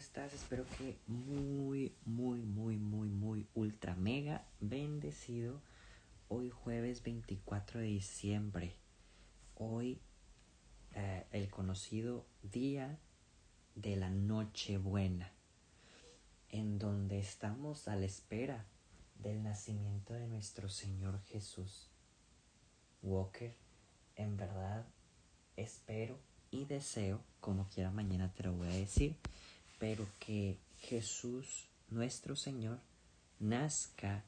Estás? Espero que muy, muy, muy, muy, muy, ultra, mega bendecido. Hoy jueves 24 de diciembre. Hoy eh, el conocido día de la Nochebuena, en donde estamos a la espera del nacimiento de nuestro Señor Jesús. Walker, en verdad espero y deseo, como quiera mañana te lo voy a decir, pero que Jesús, nuestro Señor, nazca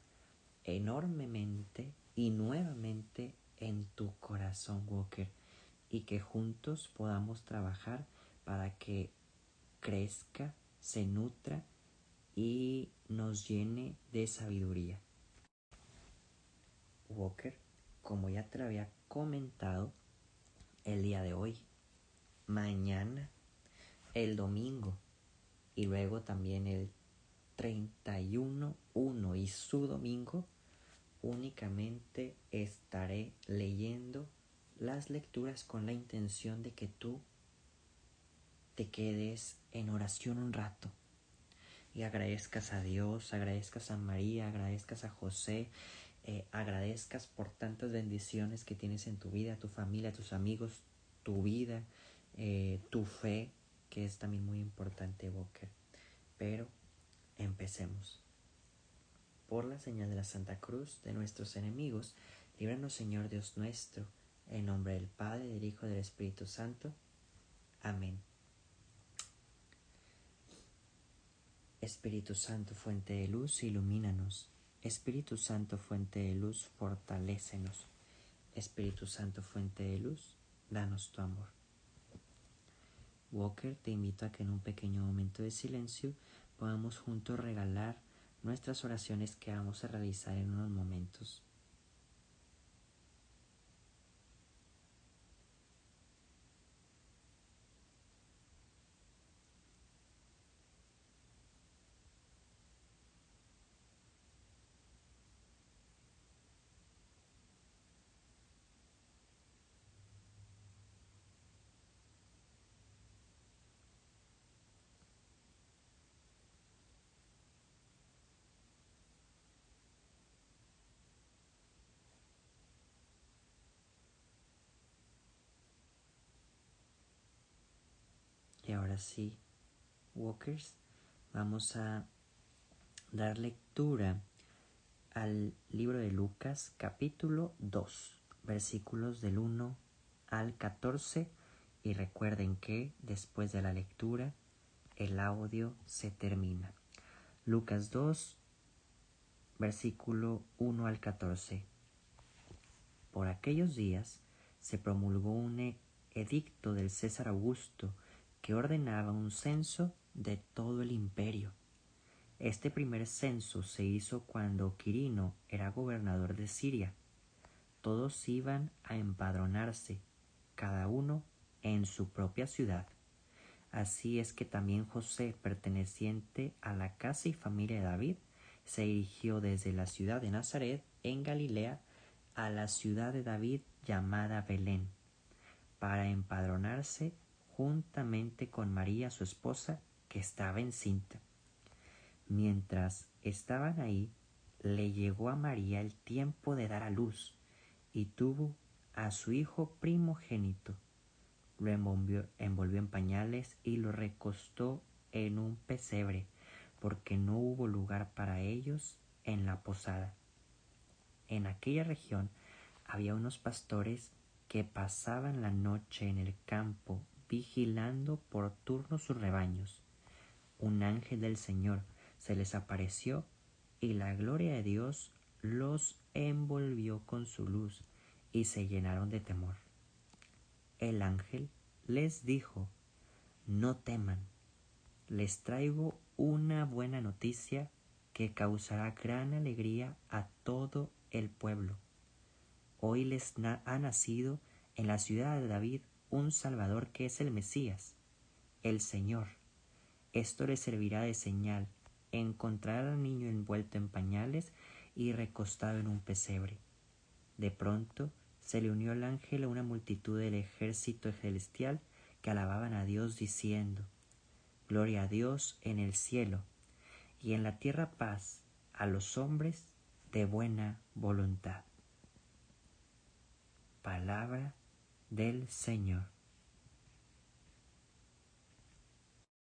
enormemente y nuevamente en tu corazón, Walker, y que juntos podamos trabajar para que crezca, se nutra y nos llene de sabiduría. Walker, como ya te lo había comentado, el día de hoy, mañana, el domingo y luego también el 31, 1 y su domingo, únicamente estaré leyendo las lecturas con la intención de que tú te quedes en oración un rato y agradezcas a Dios, agradezcas a María, agradezcas a José, eh, agradezcas por tantas bendiciones que tienes en tu vida, tu familia, tus amigos, tu vida, eh, tu fe, que es también muy importante, Boker. Pero empecemos. Por la señal de la Santa Cruz de nuestros enemigos, líbranos Señor Dios nuestro, en nombre del Padre, del Hijo y del Espíritu Santo. Amén. Espíritu Santo, fuente de luz, ilumínanos. Espíritu Santo, fuente de luz, fortalécenos. Espíritu Santo, fuente de luz, danos tu amor. Walker, te invito a que en un pequeño momento de silencio podamos juntos regalar nuestras oraciones que vamos a realizar en unos momentos. Ahora sí, Walkers, vamos a dar lectura al libro de Lucas capítulo 2, versículos del 1 al 14 y recuerden que después de la lectura el audio se termina. Lucas 2, versículo 1 al 14. Por aquellos días se promulgó un edicto del César Augusto que ordenaba un censo de todo el imperio. Este primer censo se hizo cuando Quirino era gobernador de Siria. Todos iban a empadronarse, cada uno en su propia ciudad. Así es que también José, perteneciente a la casa y familia de David, se dirigió desde la ciudad de Nazaret, en Galilea, a la ciudad de David llamada Belén, para empadronarse juntamente con María su esposa, que estaba encinta. Mientras estaban ahí, le llegó a María el tiempo de dar a luz, y tuvo a su hijo primogénito. Lo envolvió, envolvió en pañales y lo recostó en un pesebre, porque no hubo lugar para ellos en la posada. En aquella región había unos pastores que pasaban la noche en el campo vigilando por turno sus rebaños. Un ángel del Señor se les apareció y la gloria de Dios los envolvió con su luz y se llenaron de temor. El ángel les dijo, no teman. Les traigo una buena noticia que causará gran alegría a todo el pueblo. Hoy les ha nacido en la ciudad de David un Salvador que es el Mesías, el Señor. Esto les servirá de señal. Encontrarán al niño envuelto en pañales y recostado en un pesebre. De pronto se le unió al ángel a una multitud del ejército celestial que alababan a Dios diciendo Gloria a Dios en el cielo y en la tierra paz a los hombres de buena voluntad. Palabra del Señor.